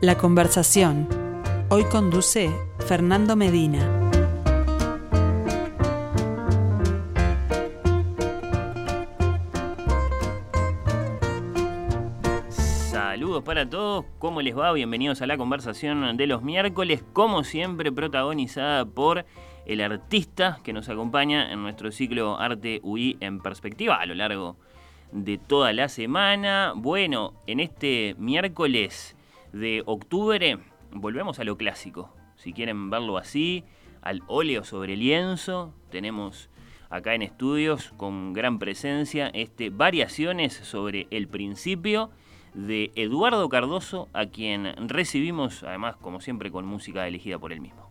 La conversación. Hoy conduce Fernando Medina. Saludos para todos, ¿cómo les va? Bienvenidos a la conversación de los miércoles, como siempre protagonizada por el artista que nos acompaña en nuestro ciclo Arte UI en perspectiva a lo largo de toda la semana. Bueno, en este miércoles de octubre volvemos a lo clásico. Si quieren verlo así, al óleo sobre lienzo, tenemos acá en estudios con gran presencia este variaciones sobre el principio de Eduardo Cardoso, a quien recibimos además como siempre con música elegida por él mismo.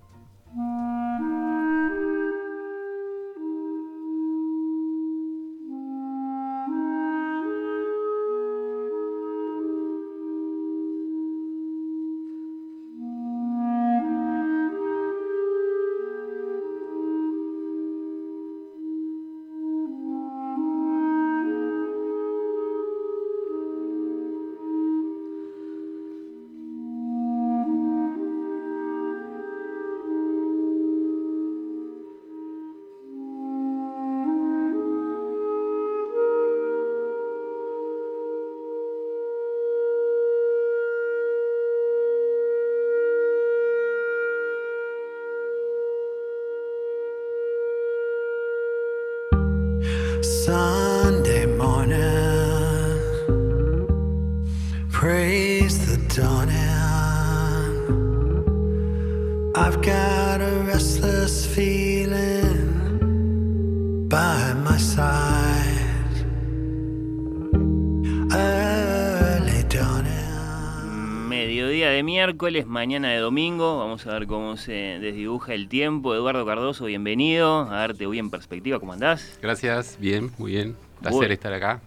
Miércoles, mañana de domingo. Vamos a ver cómo se desdibuja el tiempo. Eduardo Cardoso, bienvenido a Darte Hoy en Perspectiva. ¿Cómo andás? Gracias, bien, muy bien. Placer Bueno. estar acá.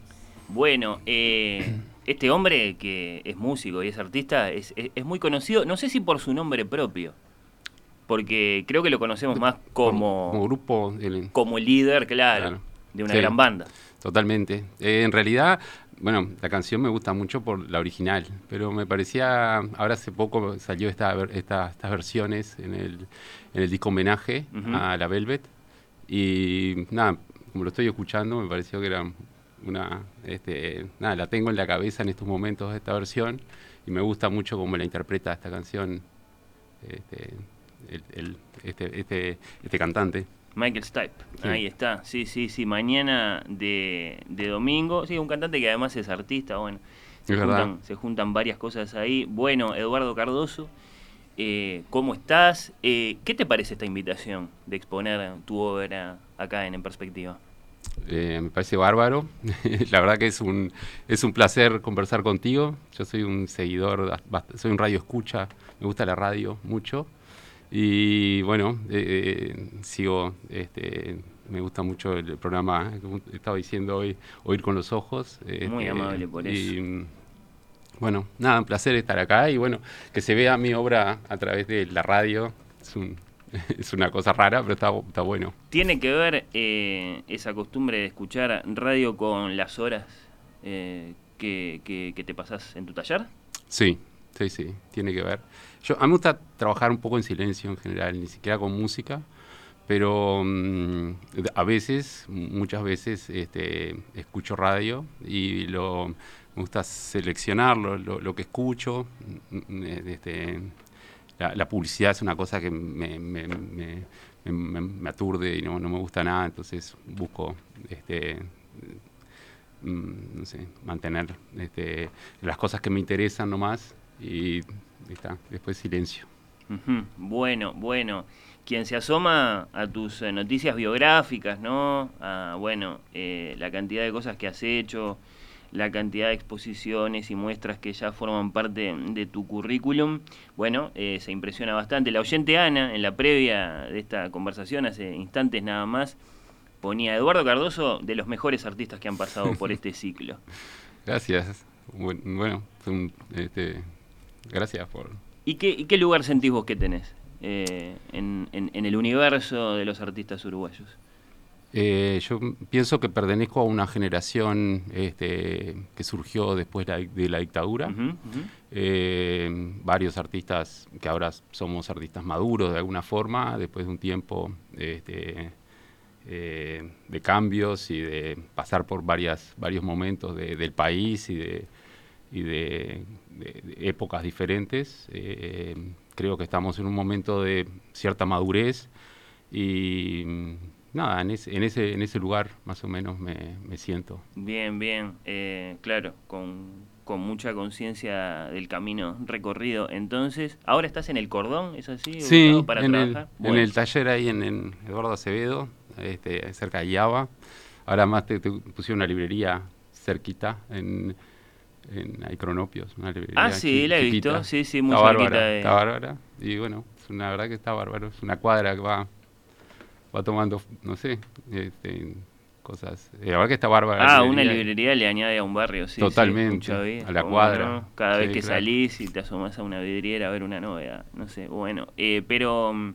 Bueno, eh, este hombre que es músico y es artista es, es- es muy conocido, no sé si por su nombre propio, porque creo que lo conocemos más como, Como grupo, el- como líder, claro, Claro. de una Sí. gran banda. totalmente. Eh, en realidad, bueno, la canción me gusta mucho por la original, pero me parecía, ahora hace poco salió esta, esta- estas versiones en el, en el disco homenaje a la Velvet. Y nada, como lo estoy escuchando, me pareció que era una, este, nada, la tengo en la cabeza en estos momentos esta versión y me gusta mucho cómo la interpreta esta canción este, el- el- este, este, este cantante. Michael Stipe, Sí. ahí está, sí, sí, sí, mañana de, de domingo, sí, un cantante que además es artista, bueno, se, Es juntan, se juntan varias cosas ahí. Bueno, Eduardo Cardoso, eh, ¿cómo estás? Eh, ¿Qué te parece esta invitación de exponer tu obra acá en En Perspectiva? Eh, me parece bárbaro. la verdad que es un, es un placer conversar contigo. Yo soy un seguidor, soy un radio escucha, me gusta la radio mucho. Y bueno, eh, eh, sigo, este, me gusta mucho el programa, como estaba diciendo hoy, Oír con los Ojos. Muy este, amable por eso. y, bueno, nada, un placer estar acá y bueno, que se vea mi obra a través de la radio. Es, un, es una cosa rara, pero está, está bueno. ¿Tiene que ver eh, esa costumbre de escuchar radio con las horas eh, que, que- que te pasás en tu taller? Sí, sí, sí, tiene que ver. Yo, a mí me gusta trabajar un poco en silencio en general, ni siquiera con música, pero mm, a veces, muchas veces, este, escucho radio y lo, me gusta seleccionar lo, que escucho. mm, eh, Este, la, publicidad es una cosa que me, me- me- aturde y no, me gusta nada, entonces busco este, mm, mantener este, las cosas que me interesan nomás y está, después silencio. Bueno, bueno. Quien se asoma a tus eh, noticias biográficas, ¿no? A, bueno, eh, la cantidad de cosas que has hecho, la cantidad de exposiciones y muestras que ya forman parte de tu currículum, bueno, eh, se impresiona bastante. La oyente Ana, en la previa de esta conversación, hace instantes nada más, ponía a Eduardo Cardoso de los mejores artistas que han pasado por este ciclo. Gracias. Buen- Bueno, fue un, este, gracias por... ¿Y qué, y qué lugar sentís vos que tenés eh, en, en- en el universo de los artistas uruguayos? Eh, yo pienso que pertenezco a una generación este, que surgió después la- de la dictadura. Eh, varios artistas que ahora somos artistas maduros de alguna forma, después de un tiempo este, eh, de cambios y de pasar por varias, varios momentos de- del país y de, y de- de- de épocas diferentes. Eh, creo que estamos en un momento de cierta madurez y mm, nada, en ese, en ese, en ese lugar más o menos me, me siento. Bien, bien, eh, claro, con, con mucha conciencia del camino recorrido. Entonces, ¿ahora estás en el cordón? ¿Es así? Sí, para en el, en el taller ahí en, en Eduardo Acevedo, este, cerca de Iaba. Ahora más te, te pusieron una librería cerquita en, en hay Cronopios, una librería Ah, sí, la he chiquita. visto, sí, sí, muy está cerquita bárbara, de- Está bárbara. Y bueno, es una verdad que está bárbaro. Es una cuadra que va, va tomando, no sé, este, cosas. eh, La verdad que está bárbara. Ah, una librería. le añade a un barrio, sí. sí, Totalmente, vida, a la cuadra. no. Cada vez Sí, que claro. salís y te asomás a una vidriera a ver una novedad, no sé, bueno. Eh, pero mm,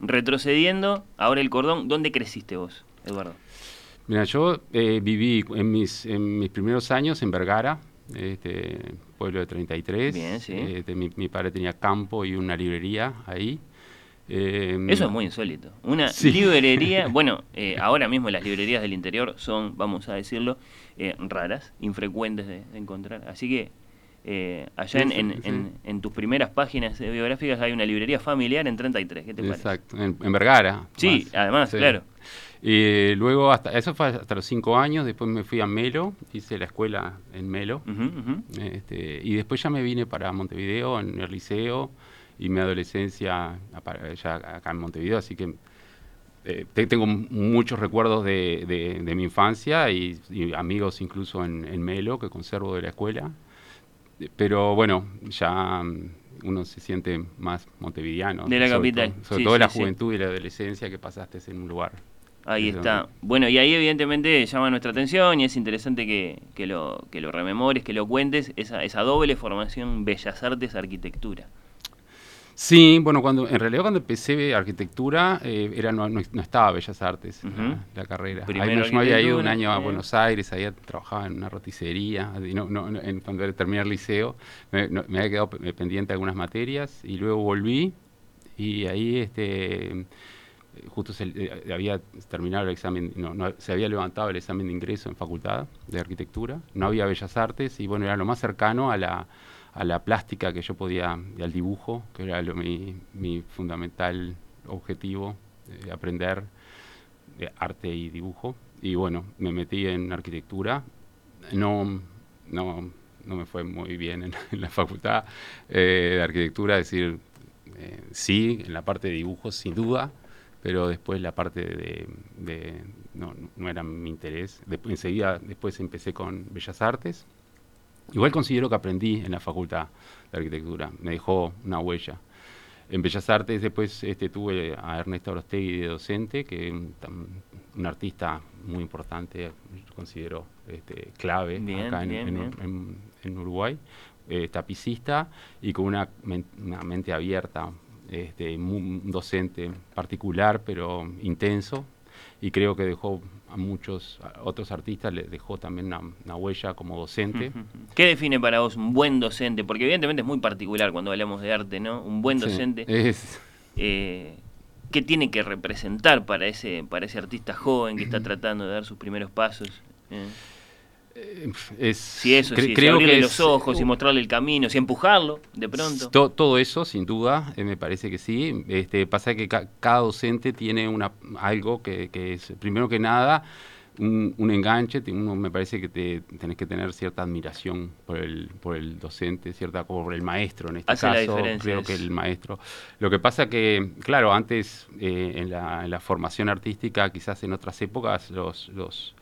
retrocediendo, ahora el cordón, ¿dónde creciste vos, Eduardo? Mira, yo eh, viví en mis, en mis primeros años en Vergara, este, pueblo de 33. Bien, sí. Este, mi, mi padre tenía campo y una librería ahí. Eh, Eso es muy insólito. Una Sí. librería, bueno, eh, ahora mismo las librerías del interior son, vamos a decirlo, eh, raras, infrecuentes de, de encontrar. Así que eh, allá en, en- en- en tus primeras páginas biográficas hay una librería familiar en 33. ¿Qué te parece? Exacto, en, en Vergara. Sí, más. además, Sí. claro. Y luego, hasta eso fue hasta los cinco años, después me fui a Melo, hice la escuela en Melo. Este, y después ya me vine para Montevideo, en el liceo, y mi adolescencia ya acá en Montevideo, así que eh, te- tengo muchos recuerdos de, de- de mi infancia y, y amigos incluso en, en Melo que conservo de la escuela. Eh, Pero bueno, ya mm, uno se siente más montevideano. De la sobre capital, todo- sobre sí, todo sí, la sí. juventud y la adolescencia que pasaste en un lugar. Ahí está. Bueno, y ahí evidentemente llama nuestra atención y es interesante que, que lo, que lo rememores, que lo cuentes, esa, esa doble formación Bellas Artes, Arquitectura. Sí, bueno, cuando en realidad cuando empecé arquitectura eh, era no, no- no estaba Bellas Artes la- carrera. Ahí yo me había ido un año a eh. Buenos Aires, ahí trabajaba en una roticería, y no, no, no, en- cuando terminé el liceo me, no- me había quedado pe- pendiente de algunas materias y luego volví y ahí este justo se, eh, había terminado el examen, no, no, se había levantado el examen de ingreso en facultad de arquitectura, no había bellas artes y bueno, era lo más cercano a la, a la plástica que yo podía, al dibujo, que era lo, mi, mi fundamental objetivo, de aprender de arte y dibujo. Y bueno, me metí en arquitectura, no, no, no me fue muy bien en, en la facultad eh, de arquitectura, es decir, eh, sí, en la parte de dibujo sin duda, pero después la parte de, de- no, no era mi interés. Después, enseguida después empecé con Bellas Artes. Igual considero que aprendí en la facultad de arquitectura, me dejó una huella. En Bellas Artes después este, tuve a Ernesto Orostegui de docente, que es un, un artista muy importante, yo considero este, clave Bien, acá en, bien, en- en- en Uruguay, eh, tapicista y con una, men- una mente abierta, este, un docente particular pero intenso y creo que dejó a muchos a otros artistas, les dejó también una, una huella como docente. ¿Qué define para vos un buen docente? Porque evidentemente es muy particular cuando hablamos de arte, ¿no? Un buen Sí, docente, es- eh, ¿qué tiene que representar para ese, para ese artista joven que está tratando de dar sus primeros pasos? Eh, es Si eso, cre- si, si creo abrirle que los es, ojos y uh, mostrarle el camino, si empujarlo de pronto. To- todo eso, sin duda, eh, me parece que sí. Este, pasa que ca- cada docente tiene una, algo que, que es, primero que nada, un, un enganche. Uno me parece que te, tenés que tener cierta admiración por el, por el docente, cierta como por el maestro en este Hace la caso. diferencia Creo que el maestro. Lo que pasa que, claro, antes eh, en, la, en la formación artística, quizás en otras épocas, los, los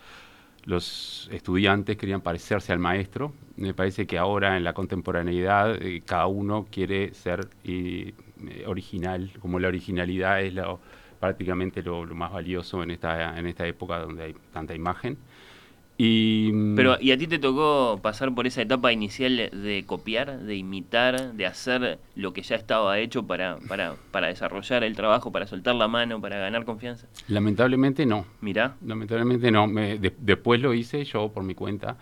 los estudiantes querían parecerse al maestro. Me parece que ahora en la contemporaneidad eh, cada uno quiere ser eh, original, como la originalidad es lo, prácticamente lo, lo más valioso en esta, en esta época donde hay tanta imagen. Y, mm, Pero, ¿y a ti te tocó pasar por esa etapa inicial de copiar, de imitar, de hacer lo que ya estaba hecho para, para, para desarrollar el trabajo, para soltar la mano, para ganar confianza? lamentablemente no. Mirá, Lamentablemente no. Me- de- después lo hice yo por mi cuenta.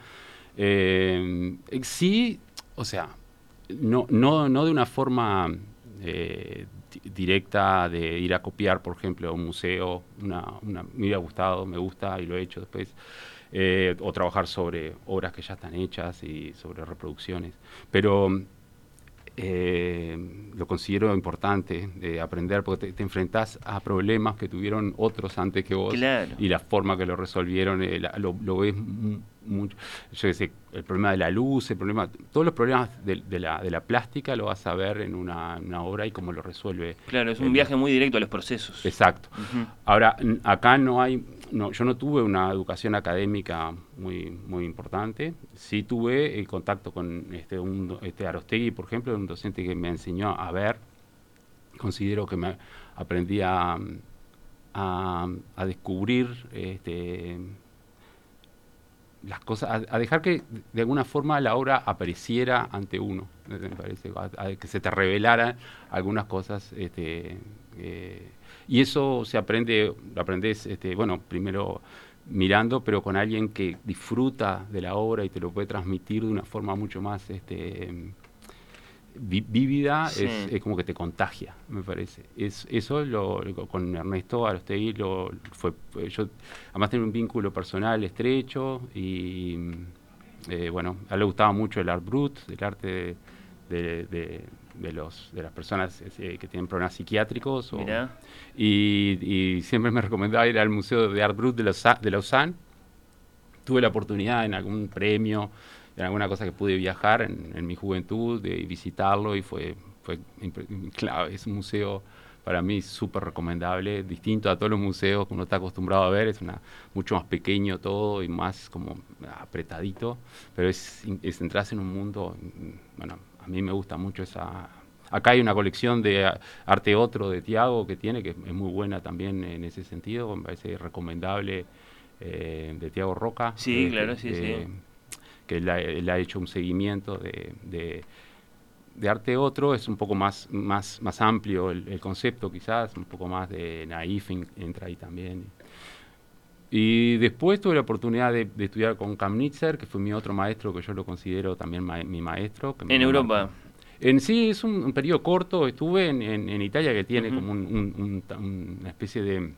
Eh, sí, o sea, no, no, no de una forma eh, di- directa de ir a copiar, por ejemplo, a un museo. Una, una- me hubiera gustado, me gusta y lo he hecho después. Eh, o trabajar sobre obras que ya están hechas y sobre reproducciones. Pero eh, lo considero importante de aprender porque te, te enfrentás a problemas que tuvieron otros antes que vos Claro. y la forma que lo resolvieron eh, la- lo, lo ves mu- mucho yo sé el problema de la luz el problema todos los problemas de, de la, de la plástica lo vas a ver en una, una obra y cómo lo resuelve claro, es un viaje muy directo a los procesos. exacto. Ahora, acá no hay, no, yo no tuve una educación académica muy, muy importante. Sí tuve el contacto con este, un, este Arostegui, por ejemplo, un docente que me enseñó a ver. Considero que me aprendí a, a, descubrir este, las cosas, a, dejar que de alguna forma la obra apareciera ante uno, a que se te revelaran algunas cosas. Este, eh, y eso se aprende, lo aprendes, este, bueno, primero mirando, pero con alguien que disfruta de la obra y te lo puede transmitir de una forma mucho más este, vi- vívida, Sí. es, es como que te contagia, me parece. Es, eso lo, lo- con Ernesto Arostegui lo, fue, fue- yo además tenía un vínculo personal estrecho y eh, bueno, a él le gustaba mucho el art brut, el arte de, de- de- de los, de las personas eh, que tienen problemas psiquiátricos. o- y, y siempre me recomendaba ir al Museo de Art Brut de, Lausa- de Lausanne. Tuve la oportunidad en algún premio, en alguna cosa que pude viajar en, en mi juventud, de visitarlo y fue, fue claro, es un museo para mí súper recomendable, distinto a todos los museos que uno está acostumbrado a ver, es una, mucho más pequeño todo y más como apretadito, pero es, es entrarse en un mundo, mm, bueno, a mí me gusta mucho esa... Acá hay una colección de arte otro de Tiago que tiene, que es muy buena también en ese sentido, me parece recomendable, eh, de Tiago Roca. Sí, eh, claro, sí, sí. que él ha, él ha hecho un seguimiento de, de- de arte otro, es un poco más, más, más amplio el, el concepto quizás, un poco más de naif en- entra ahí también. Y después tuve la oportunidad de, de estudiar con Kamnitzer, que fue mi otro maestro, que yo lo considero también ma- mi maestro. que En. Europa. En sí, es un, un periodo corto. Estuve en, en- en Italia, que tiene como un- una especie de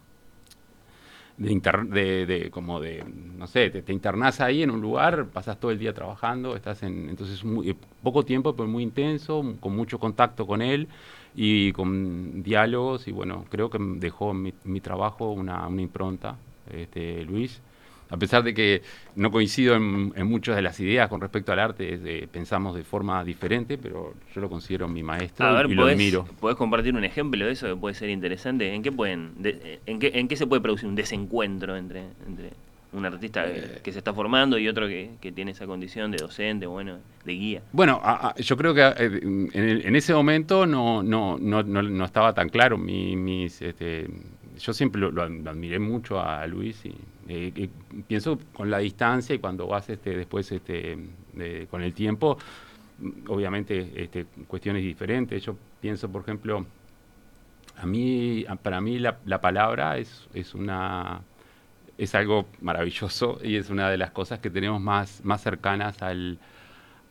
de, inter- de, de- como de, no sé, te, te internás ahí en un lugar, pasas todo el día trabajando, estás en, entonces muy, eh, poco tiempo, pero muy intenso, con mucho contacto con él y con diálogos y bueno, creo que dejó mi, mi trabajo una, una impronta, este, Luis. A pesar de que no coincido en, en muchas de las ideas con respecto al arte, eh, pensamos de forma diferente, pero yo lo considero mi maestro A ver, y lo ¿podés, admiro. podés compartir un ejemplo de eso que puede ser interesante? ¿En qué pueden, de- en qué, en qué se puede producir un desencuentro entre, entre un artista Eh. que, que se está formando y otro que, que tiene esa condición de docente, bueno, de guía? Bueno, a- a- yo creo que eh, en, en ese momento no, no, no, no, no estaba tan claro. Mi, mis, este, yo siempre lo, lo ad- lo admiré mucho a Luis y eh, pienso con la distancia y cuando vas este, después este, con el tiempo, obviamente este, cuestiones diferentes. Yo pienso, por ejemplo, a mí, para mí la, la palabra es, es una es algo maravilloso y es una de las cosas que tenemos más, más cercanas al,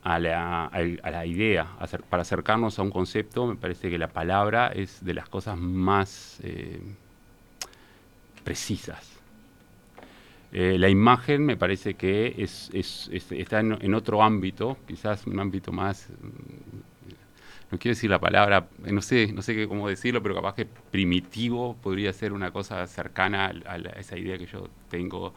a, la, a la idea. Para acercarnos a un concepto, me parece que la palabra es de las cosas más eh, precisas. Eh, la imagen me parece que es, es- es- está en, en otro ámbito, quizás un ámbito más, mm, no quiero decir la palabra, no sé, no sé cómo decirlo, pero capaz que primitivo podría ser una cosa cercana a, la- a esa idea que yo tengo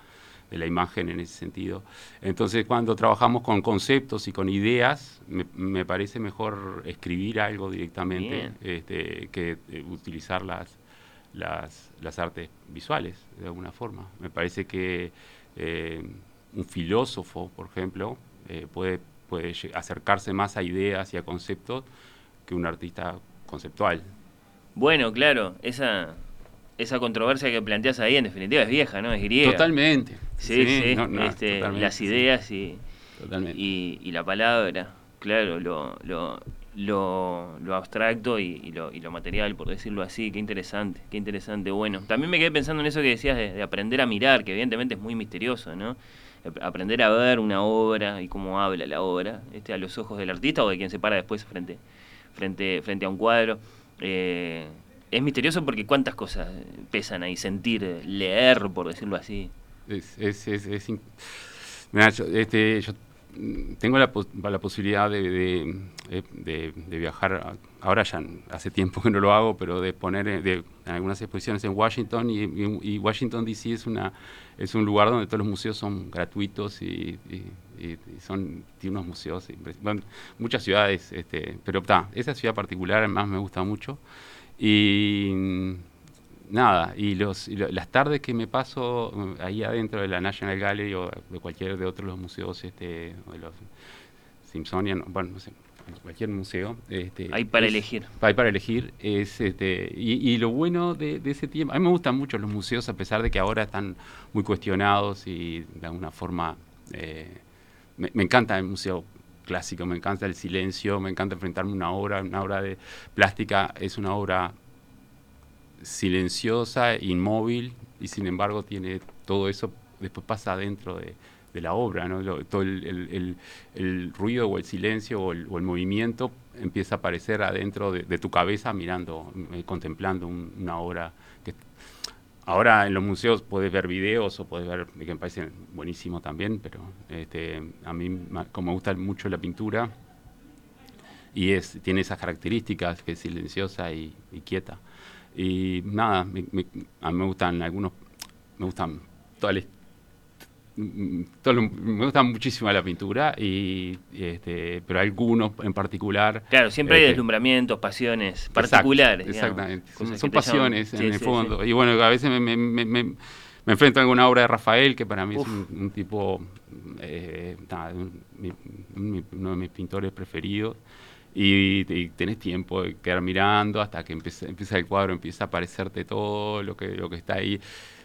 de la imagen en ese sentido. Entonces, cuando trabajamos con conceptos y con ideas, me, me parece mejor escribir algo directamente este, que eh, utilizar las, las, las artes visuales, de alguna forma. Me parece que eh, un filósofo, por ejemplo, eh, puede, puede acercarse más a ideas y a conceptos que un artista conceptual. Bueno, claro, esa, esa controversia que planteas ahí en definitiva es vieja, ¿no? Es griega. Totalmente, Sí, sí, no, no, este, totalmente, las sí. ideas y, y, y la palabra, claro, lo, lo, lo, lo abstracto y, lo, y lo material, por decirlo así, qué interesante, qué interesante. Bueno, también me quedé pensando en eso que decías de, de aprender a mirar, que evidentemente es muy misterioso, ¿no? Ap- Aprender a ver una obra y cómo habla la obra, este, a los ojos del artista o de quien se para después frente, frente, frente a un cuadro. Eh, es misterioso porque cuántas cosas pesan ahí, sentir, leer, por decirlo así. Es, es, es, es este, yo tengo la, la posibilidad de, de, eh, de- de viajar, ahora ya hace tiempo que no lo hago, pero de poner eh, en algunas exposiciones en Washington y, y- y Washington DC es, una, es un lugar donde todos los museos son gratuitos y, y- son, tiene unos museos, bueno, muchas ciudades, este, pero ta, esa ciudad particular además me gusta mucho. Y nada, y, los, y lo- las tardes que me paso mm, ahí adentro de la National Gallery o de cualquier de otros los museos, este, o de los Smithsonian, bueno, no sé, cualquier museo. Este, Hay para es- elegir. Hay para elegir. Es, este, y, y lo bueno de, de ese tiempo, a mí me gustan mucho los museos, a pesar de que ahora están muy cuestionados y de alguna forma eh, me, me encanta el museo clásico, me encanta el silencio, me encanta enfrentarme a una obra, una obra de plástica es una obra silenciosa, inmóvil, y sin embargo tiene todo eso, después pasa dentro de, la obra, ¿no? Todo el, el- ruido o el silencio o el, movimiento empieza a aparecer adentro de, tu cabeza mirando, eh, contemplando un- una obra Ahora en los museos puedes ver videos o puedes ver, que me parece buenísimo también, pero este, a mí como me gusta mucho la pintura y es, tiene esas características que es silenciosa y quieta. Y nada, me- me- a mí me gustan algunos, me gustan todas las- mm, todo lo- me gusta muchísimo la pintura, y, y, este, pero algunos en particular. Claro, siempre hay este, deslumbramientos, pasiones particulares. Exactamente. Son, llaman. pasiones Sí, en el sí, fondo. sí. Y bueno, a veces me, me- me- me- me enfrento a alguna obra de Rafael, que para mí Uf. es un, un tipo, eh, nada, un- mi- mi- uno de mis pintores preferidos. Y, y tenés tiempo de quedar mirando hasta que empieza, empieza el cuadro, empieza a aparecerte todo lo que, lo que está ahí,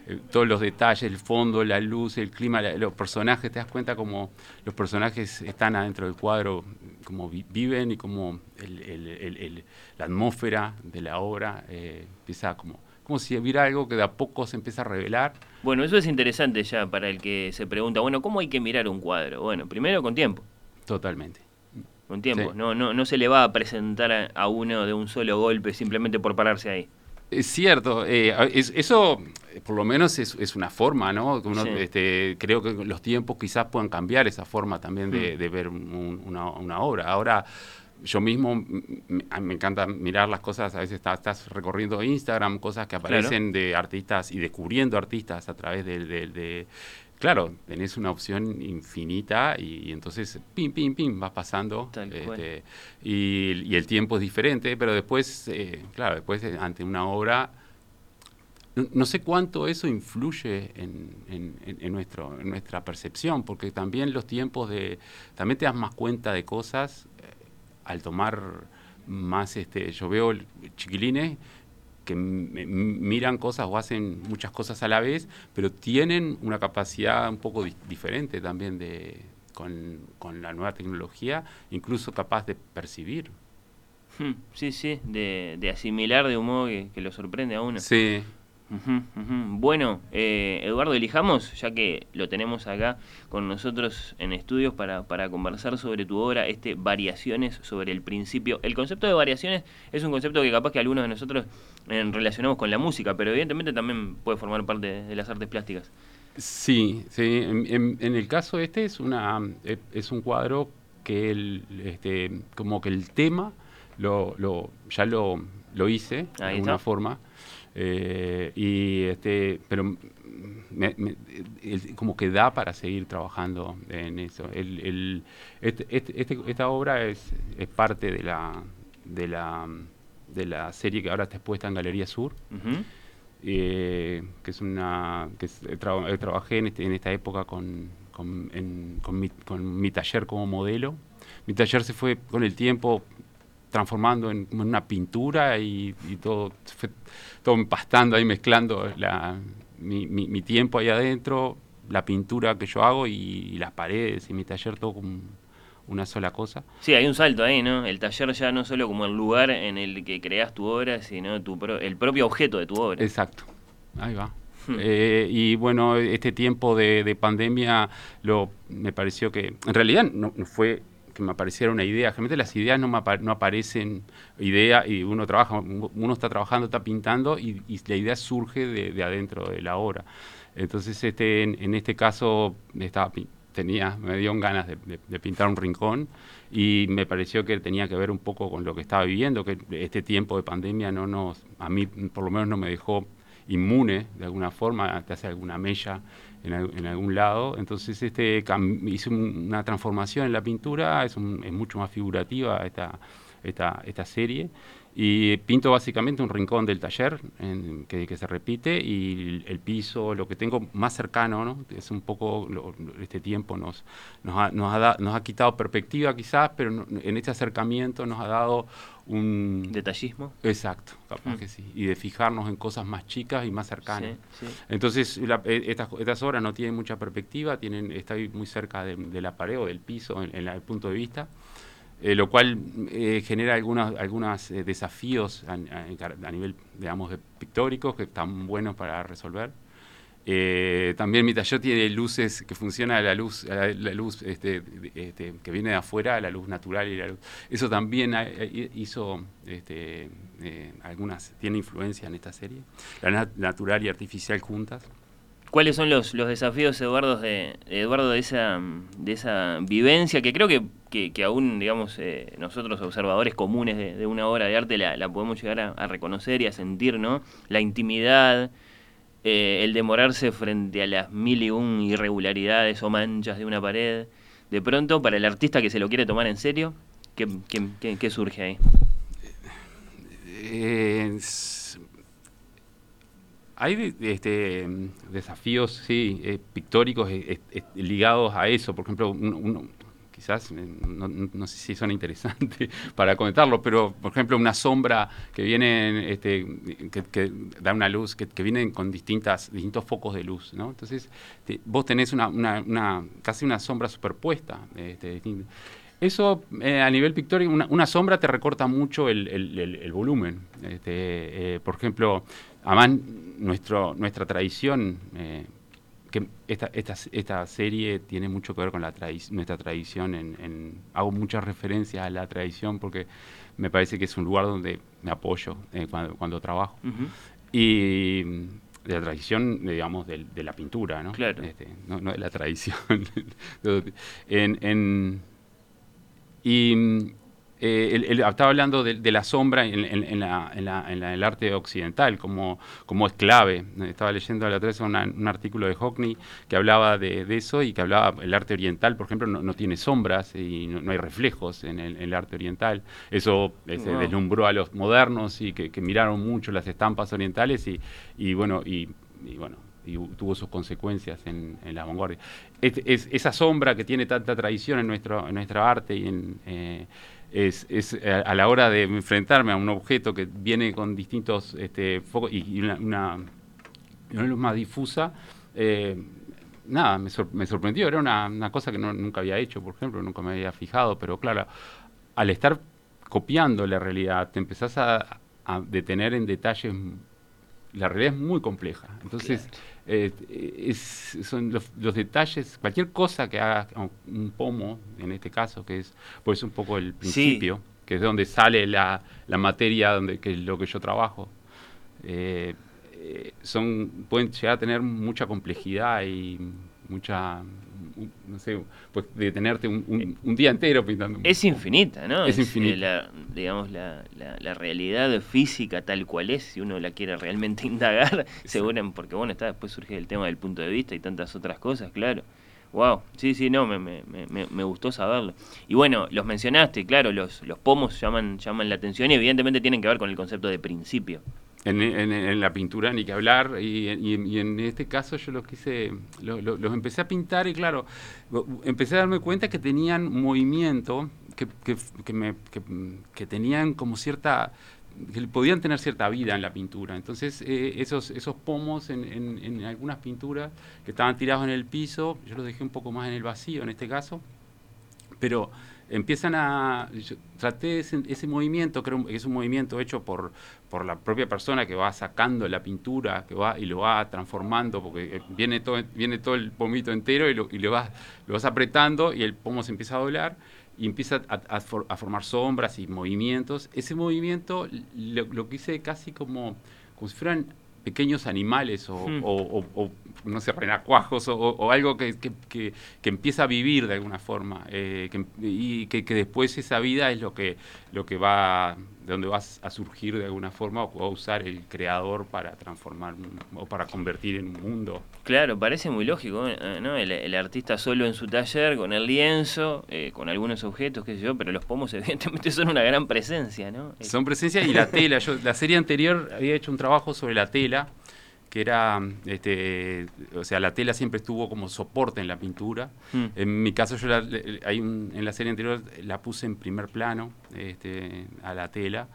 eh, todos los detalles, el fondo, la luz, el clima, la- los personajes, te das cuenta como los personajes están adentro del cuadro, como vi- viven y como el- el- el- el- la atmósfera de la obra eh, empieza como, como si hubiera algo que de a poco se empieza a revelar. Bueno, eso es interesante ya para el que se pregunta, bueno, ¿cómo hay que mirar un cuadro? Bueno, primero con tiempo. Totalmente. Con tiempo. Sí. No, no, no se le va a presentar a, uno de un solo golpe simplemente por pararse ahí. Es cierto, eh, es- eso eh, por lo menos es, es una forma, ¿no? Que uno, Sí. este, creo que los tiempos quizás puedan cambiar esa forma también de, Mm. de ver un- una, una obra. Ahora, yo mismo me, encanta mirar las cosas, a veces estás, estás recorriendo Instagram, cosas que aparecen de artistas y descubriendo artistas a través de, Claro, tenés una opción infinita y, y entonces pim, pim, pim, vas pasando. Tal cual. este, y, y el tiempo es diferente, pero después, eh, claro, después eh, ante una obra, no, no sé cuánto eso influye en, en- en- en nuestro, en nuestra percepción, porque también los tiempos de, también te das más cuenta de cosas eh, al tomar más, este, yo veo chiquilines que miran cosas o hacen muchas cosas a la vez, pero tienen una capacidad un poco di- diferente también de con, con la nueva tecnología, incluso capaz de percibir. Hmm, Sí, sí, de, de asimilar de un modo que, que lo sorprende a uno. Sí, Ujú, ujú. Bueno, eh, Eduardo, elijamos, ya que lo tenemos acá con nosotros en estudios para, para conversar sobre tu obra, este Variaciones sobre el principio. El concepto de variaciones es un concepto que capaz que algunos de nosotros eh, relacionamos con la música, pero evidentemente también puede formar parte de, de las artes plásticas. Sí, sí. En, en- en el caso este es una es un cuadro que el, este, como que el tema lo, lo ya lo, lo hice de Ahí alguna está. forma eh, y este pero me- me- como que da para seguir trabajando en eso. El, el- este- este- este- esta obra es, es parte de la de la de la serie que ahora está expuesta en Galería Sur eh, que es una que es- eh, eh, trabajé en, este- en esta época con, con, en- con mi, con mi taller como modelo. Mi taller se fue con el tiempo transformando en, una pintura y, y todo se fue todo empastando ahí mezclando la, mi, mi- mi tiempo ahí adentro la pintura que yo hago y, y las paredes y mi taller todo como una sola cosa. Sí, hay un salto ahí, ¿no? El taller ya no solo como el lugar en el que creas tu obra, sino tu pro- el propio objeto de tu obra. Exacto, ahí va. Hmm. Eh, y bueno, este tiempo de, de pandemia lo, me pareció que, en realidad no, no fue que me apareciera una idea, generalmente las ideas no, me apa- no aparecen idea y uno trabaja, uno está trabajando, está pintando y, y la idea surge de, de adentro de la obra. Entonces, este, en, en este caso, estaba, tenía, me dio ganas de, de- pintar un rincón y me pareció que tenía que ver un poco con lo que estaba viviendo, que este tiempo de pandemia no nos, a mí por lo menos no me dejó inmune de alguna forma, te hace alguna mella en, al- en algún lado. Entonces este hice un- una transformación en la pintura, es, un- es mucho más figurativa esta, esta, esta serie. Y pinto básicamente un rincón del taller en- que, que se repite y el, el piso, lo que tengo más cercano, ¿no? es un poco, lo- este tiempo nos, nos, ha, nos, ha da- nos ha quitado perspectiva quizás, pero no- en este acercamiento nos ha dado un... Detallismo. Exacto, capaz Mm. que sí. Y de fijarnos en cosas más chicas y más cercanas. Sí, sí. Entonces, la- eh, estas, estas obras no tienen mucha perspectiva, tienen, está muy cerca de, de la pared o del piso en, en la- el punto de vista, eh, lo cual eh, genera algunos algunas, eh, desafíos a, a- a nivel, digamos, pictóricos que están buenos para resolver. También mi taller tiene luces que funciona la luz, la, la luz este, este, que viene de afuera, la luz natural y la luz. Eso también hizo este, algunas, tiene influencia en esta serie. La nat- natural y artificial juntas. ¿Cuáles son los, los desafíos, Eduardo, de, Eduardo, de esa, de esa vivencia que creo que, que, aún, digamos, eh, nosotros observadores comunes de, una obra de arte la, la podemos llegar a, reconocer y a sentir, ¿no? La intimidad, eh, el demorarse frente a las mil y un irregularidades o manchas de una pared. De pronto, para el artista que se lo quiere tomar en serio, ¿qué, qué- qué- qué surge ahí? Eh, hay este, mm, desafíos, eh, pictóricos eh, ligados a eso. Por ejemplo, quizás, eh, no, sé si suena interesante para comentarlo, pero por ejemplo, una sombra que viene, este, que, da una luz, que, vienen con distintas, distintos focos de luz. Entonces, vos tenés una, casi una sombra superpuesta. Este. Eso a nivel pictórico, una, sombra te recorta mucho el, volumen. Este, por ejemplo, además nuestro, nuestra tradición, eh, que esta, esta, esta serie tiene mucho que ver con la tradi- nuestra tradición. En, en- hago muchas referencias a la tradición porque me parece que es un lugar donde me apoyo eh, cuando, cuando trabajo. Y de la tradición, digamos, del- de, la pintura, ¿no? Claro. Este, no, no de la tradición. en, en- y eh, él- él estaba hablando de, de la sombra en, en- en la- la- en el arte occidental, como, como es clave. Estaba leyendo la otra un artículo de Hockney que hablaba de, de eso y que hablaba, el arte oriental, por ejemplo, no, no tiene sombras y no, no hay reflejos en el, el arte oriental. Eso eh, se Wow. deslumbró a los modernos y que, que miraron mucho las estampas orientales y, y bueno, y, y bueno, y tuvo sus consecuencias en, en la vanguardia. Es, es- esa sombra que tiene tanta tradición en nuestro en nuestra arte y en eh, es, es a, a la hora de enfrentarme a un objeto que viene con distintos este, focos y, una, una, una luz más difusa, eh, nada, me, sor- me sorprendió. Era una, una cosa que nunca había hecho, por ejemplo, nunca me había fijado, pero claro, al estar copiando la realidad, te empezás a, a detener en detalles. La realidad es muy compleja. Entonces, eh, es- son los, los detalles, cualquier cosa que haga un pomo, en este caso, que es pues un poco el principio, que es donde sale la, la materia, donde, que es lo que yo trabajo. eh, eh, son pueden llegar a tener mucha complejidad y mucha no sé pues detenerte un, un- un día entero pintando Es infinita, ¿no? Es eh, infinita. la, digamos, la, la, la realidad física tal cual es, si uno la quiere realmente indagar, seguro, porque bueno, está después surge el tema del punto de vista y tantas otras cosas, claro. Wow, sí, sí, no, me, me, me, me gustó saberlo. Y bueno, los mencionaste, claro, los, los pomos llaman, llaman la atención y evidentemente tienen que ver con el concepto de principio. En, en- en la pintura ni que hablar, y, y- y en este caso yo los quise, lo- lo- los empecé a pintar y claro, empecé a darme cuenta que tenían movimiento, que, que, que me- que- tenían como cierta que podían tener cierta vida en la pintura. Entonces, eh, esos, esos pomos en, en, algunas pinturas que estaban tirados en el piso, yo los dejé un poco más en el vacío en este caso, pero empiezan a... traté ese, ese, movimiento, creo que es un movimiento hecho por, por la propia persona que va sacando la pintura que va y lo va transformando, porque eh, viene todo, viene todo el pomito entero y, lo, y lo, vas, lo vas apretando y el pomo se empieza a doblar y empieza a, formar sombras y movimientos. Ese movimiento lo, lo quise casi como, como si fueran pequeños animales o, hmm. No sé, renacuajos o, algo que, que, empieza a vivir de alguna forma eh, y que, después esa vida es lo que, lo que va, de donde a surgir de alguna forma o va a usar el creador para transformar o para convertir en un mundo. Claro, parece muy lógico, eh, ¿no? El, artista solo en su taller, con el lienzo, eh, con algunos objetos, qué sé yo, pero los pomos evidentemente son una gran presencia, ¿no? Son presencia y la tela. Yo la serie anterior había hecho un trabajo sobre la tela que era, este, o sea, la tela siempre estuvo como soporte en la pintura. Hmm. En mi caso, yo la, hay en la serie anterior la puse en primer plano este, a la tela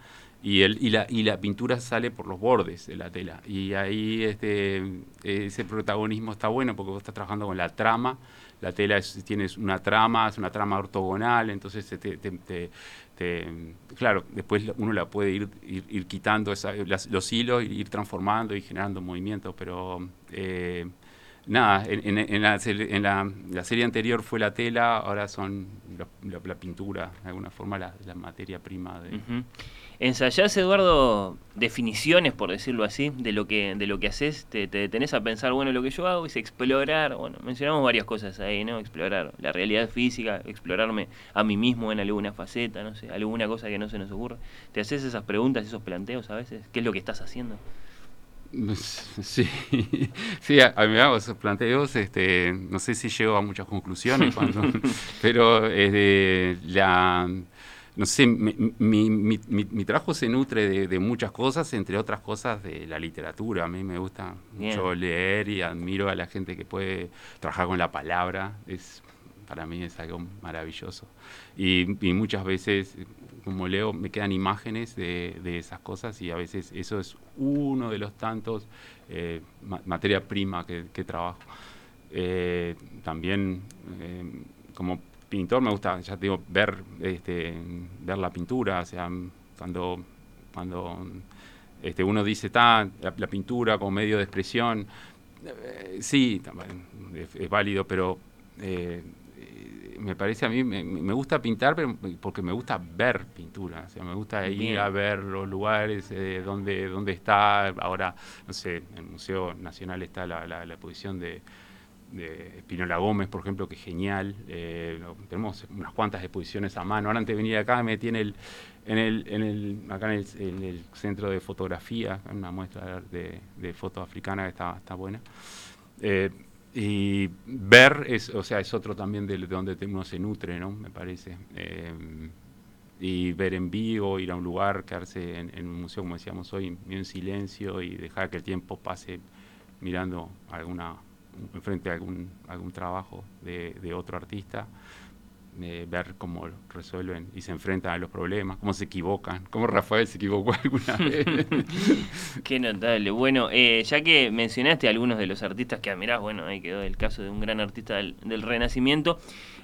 y, el, y, la, y la pintura sale por los bordes de la tela. Y ahí este, ese protagonismo está bueno porque vos estás trabajando con la trama. La tela es, tienes una trama, es una trama ortogonal, entonces te, te, este, claro, después uno la puede ir, ir, quitando los hilos, ir, transformando y generando movimientos, pero eh, nada, en, en, la, en la, serie anterior fue la tela, ahora son la, pintura, de alguna forma la, materia prima. De, ¿Ensayás, Eduardo, definiciones, por decirlo así, de lo que, de lo que haces? ¿Te, te detenés a pensar, bueno, lo que yo hago es explorar, bueno, mencionamos varias cosas ahí, ¿no? Explorar la realidad física, explorarme a mí mismo en alguna faceta, no sé, alguna cosa que no se nos ocurre. ¿Te haces esas preguntas, esos planteos a veces? ¿Qué es lo que estás haciendo? Sí, sí, a, mí me hago esos planteos, este, no sé si llego a muchas conclusiones, cuando, pero eh, la no sé, mi, mi, mi, trabajo se nutre de, muchas cosas, entre otras cosas de la literatura. A mí me gusta mucho leer y admiro a la gente que puede trabajar con la palabra. Es, para mí es algo maravilloso. Y, muchas veces, como leo, me quedan imágenes de, esas cosas y a veces eso es uno de los tantos eh, materia prima que, trabajo. Eh, también eh, como pintor me gusta, ya te digo, ver, este, ver la pintura, o sea, cuando, cuando este, uno dice, está la, pintura como medio de expresión, eh, sí, es, válido, pero eh, me parece a mí, me, gusta pintar pero porque me gusta ver pintura, o sea, me gusta ir a ver los lugares eh, donde, donde está, ahora, no sé, en el Museo Nacional está la, la exposición de de Espinola Gómez, por ejemplo, que es genial. Eh, tenemos unas cuantas exposiciones a mano. Ahora antes de venir acá me metí en el, acá en el, centro de fotografía, una muestra de, de foto africana que está, está buena. Eh, y ver es, o sea, es otro también de, donde uno se nutre, ¿no? Me parece. Eh, y ver en vivo, ir a un lugar, quedarse en, en un museo, como decíamos hoy, en silencio y dejar que el tiempo pase mirando alguna enfrente a algún, algún trabajo de, de otro artista, eh, ver cómo resuelven y se enfrentan a los problemas, cómo se equivocan, cómo Rafael se equivocó alguna vez. Qué notable. Bueno, eh, ya que mencionaste a algunos de los artistas que admirás, bueno, ahí quedó el caso de un gran artista del, del Renacimiento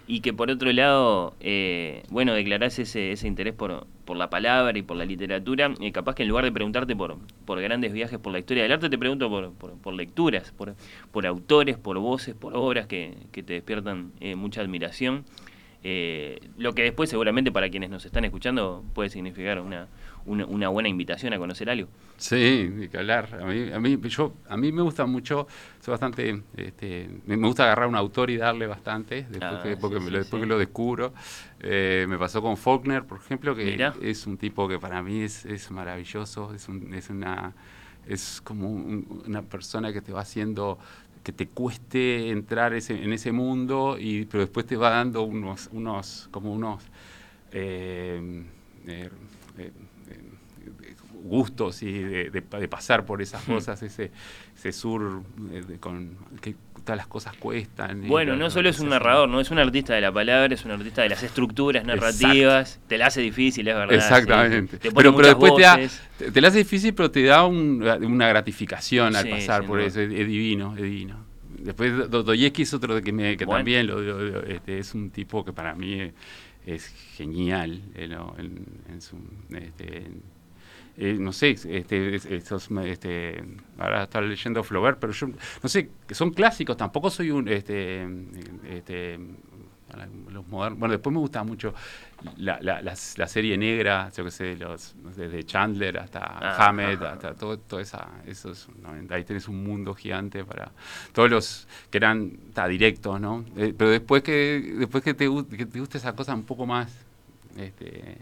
y que por otro lado, eh, bueno, declarás ese, ese interés por, por la palabra y por la literatura, eh, capaz que en lugar de preguntarte por, por grandes viajes por la historia del arte, te pregunto por, por, lecturas, por, por autores, por voces, por obras que, que te despiertan eh, mucha admiración. lo que después seguramente para quienes nos están escuchando puede significar una, una, buena invitación a conocer algo. Sí, ni que hablar. A mí, a mí, yo, a mí me gusta mucho, soy bastante, este, me gusta agarrar un autor y darle bastante, después, ah, que, porque, lo, después que lo descubro. Eh, me pasó con Faulkner, por ejemplo, que es un tipo que para mí es, es maravilloso, es, un, es una es como una persona que te va haciendo que te cueste entrar ese, en ese mundo y pero después te va dando unos unos como unos eh, eh, gustos y de, pasar por esas cosas, ese, ese sur eh, con, que todas las cosas cuestan. y Bueno, no lo solo es un narrador, no es un artista de la palabra, es un artista de las estructuras narrativas. Te la hace difícil, es verdad. Exactamente. sí. Te pone pero, después te, da, te, la hace difícil, pero te da un- una gratificación al Sí, pasar por eso. Es, es divino, es divino. Después Dostoyevsky es otro de que, me, que Bueno. también lo, lo- lo- este, es un tipo que para mí es, genial en, lo- en- en su... este, eh, no sé, este, es- estos, este, ahora estaba leyendo Flaubert, pero yo no sé, son clásicos, tampoco soy un, este, este, los modernos, bueno, después me gusta mucho la, la, la, la serie negra, yo qué sé, los, desde Chandler hasta Ah, Hammett, ajá. hasta todo, toda esa, esos, ¿no? ahí tenés un mundo gigante para todos los que eran ta, directos, ¿no? Eh, pero después que, después que te, que te guste esa cosa un poco más, este,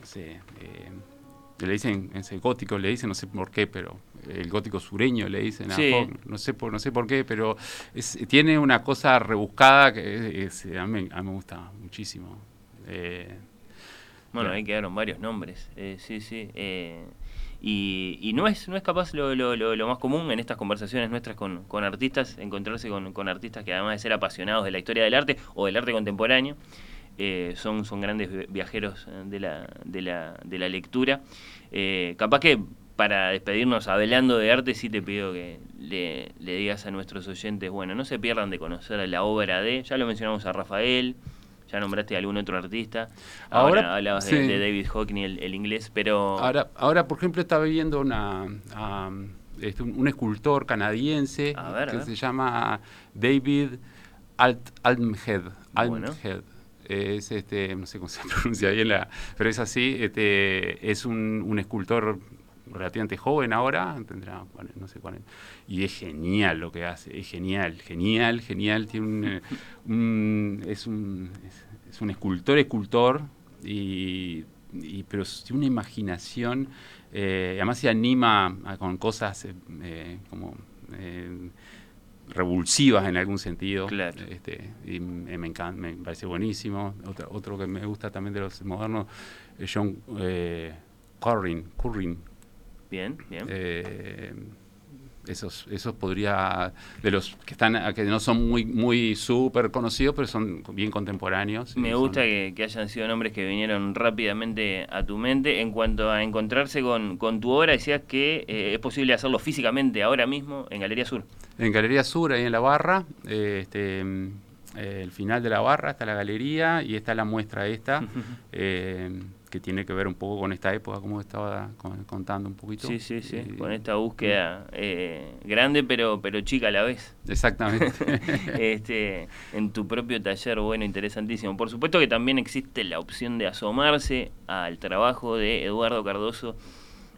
no sé, eh, le dicen, en ese gótico le dicen, no sé por qué, pero el gótico sureño le dicen, a Sí. Fogg, no sé por, no sé por qué, pero es- tiene una cosa rebuscada que es- es- a, mí, a mí me gusta muchísimo. Eh, Bueno, ahí quedaron varios nombres. eh, sí, sí. eh, y, y no es no es capaz lo, lo, lo, lo más común en estas conversaciones nuestras con, con artistas, encontrarse con, con artistas que además de ser apasionados de la historia del arte o del arte contemporáneo, eh, son, son grandes vi- viajeros eh, de la, de la, de la lectura. Eh, capaz que para despedirnos hablando de arte, sí te pido que le, le digas a nuestros oyentes, bueno, no se pierdan de conocer la obra de, ya lo mencionamos a Rafael, ya nombraste a algún otro artista, ahora, Ahora, hablabas de, sí. de David Hockney, el, el inglés, pero... Ahora, ahora, por ejemplo, estaba viendo una, este, un, un escultor canadiense ver, que se llama David Alt, Almhead. Bueno. Es este, no sé cómo se pronuncia bien, la, pero es así. Este, es un, un escultor relativamente joven ahora, tendrá, no sé cuál y es genial lo que hace, es genial, genial, genial. Tiene eh, es un es, es un escultor, escultor, y, pero tiene una imaginación, eh, además se anima con cosas eh, como revulsivas en algún sentido. Claro. Este, y me, encanta, me parece buenísimo. Otro, otro que me gusta también de los modernos es John eh, Currin, Currin. Bien, bien. Eh, esos, esos podría, de los que están, que no son muy, muy súper conocidos, pero son bien contemporáneos. Me son- gusta que, que hayan sido nombres que vinieron rápidamente a tu mente. En cuanto a encontrarse con, con tu obra, decías que eh, es posible hacerlo físicamente ahora mismo en Galería Sur. En Galería Sur, ahí en la barra, eh, este, eh, el final de la barra está la galería y está la muestra esta, eh, que tiene que ver un poco con esta época, como estaba con- contando un poquito. Sí, sí, sí. Eh, Con esta búsqueda eh, grande pero, pero chica a la vez. Exactamente. este, en tu propio taller, bueno, interesantísimo. Por supuesto que también existe la opción de asomarse al trabajo de Eduardo Cardoso,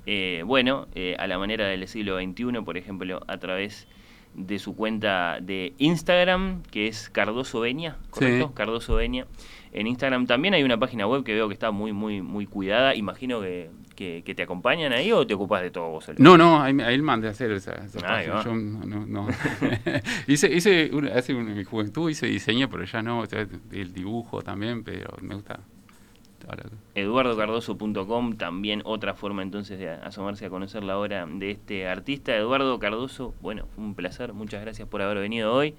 eh, bueno, a la manera del siglo XXI, por ejemplo, a través de su cuenta de Instagram, que es Cardoso Veña, ¿correcto? Sí. Cardoso Veña. En Instagram también hay una página web que veo que está muy, muy, muy cuidada. Imagino que, que, que te acompañan ahí o te ocupas de todo vos. solo? No, no, ahí, ahí mandé a hacer esa, esa Ahí página. Yo no, no- hice, hice una- hace un- en mi juventud hice diseño, pero ya no, el dibujo también, pero me gusta. Ahora- eduardocardoso.com, también otra forma entonces de asomarse a conocer la obra de este artista. Eduardo Cardoso, bueno, fue un placer, muchas gracias por haber venido hoy,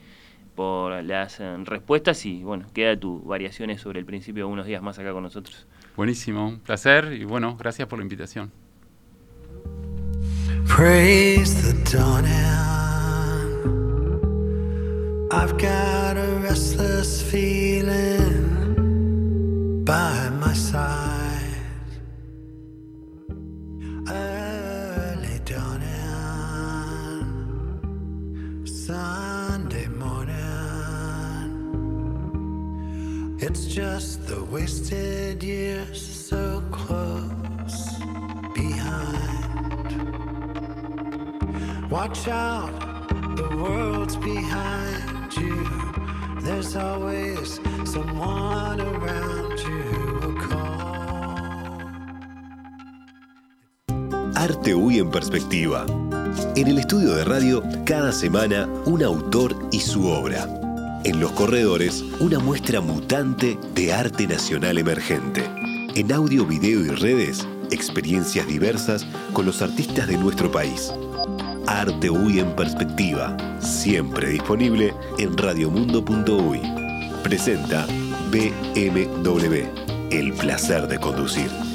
por las eh, respuestas y bueno, queda tu variaciones sobre el principio unos días más acá con nosotros. Buenísimo, un placer y bueno, gracias por la invitación. Praise the dawning. I've got a restless feeling by my side. Early dawning, Sunday morning. It's just the wasted years so close behind. Watch out, the world's behind you. There's always someone around Arte UI en perspectiva. En el estudio de radio, cada semana, un autor y su obra. En los corredores, una muestra mutante de arte nacional emergente. En audio, video y redes, experiencias diversas con los artistas de nuestro país. Arte UI en perspectiva, siempre disponible en radiomundo.uy. Presenta BMW, el placer de conducir.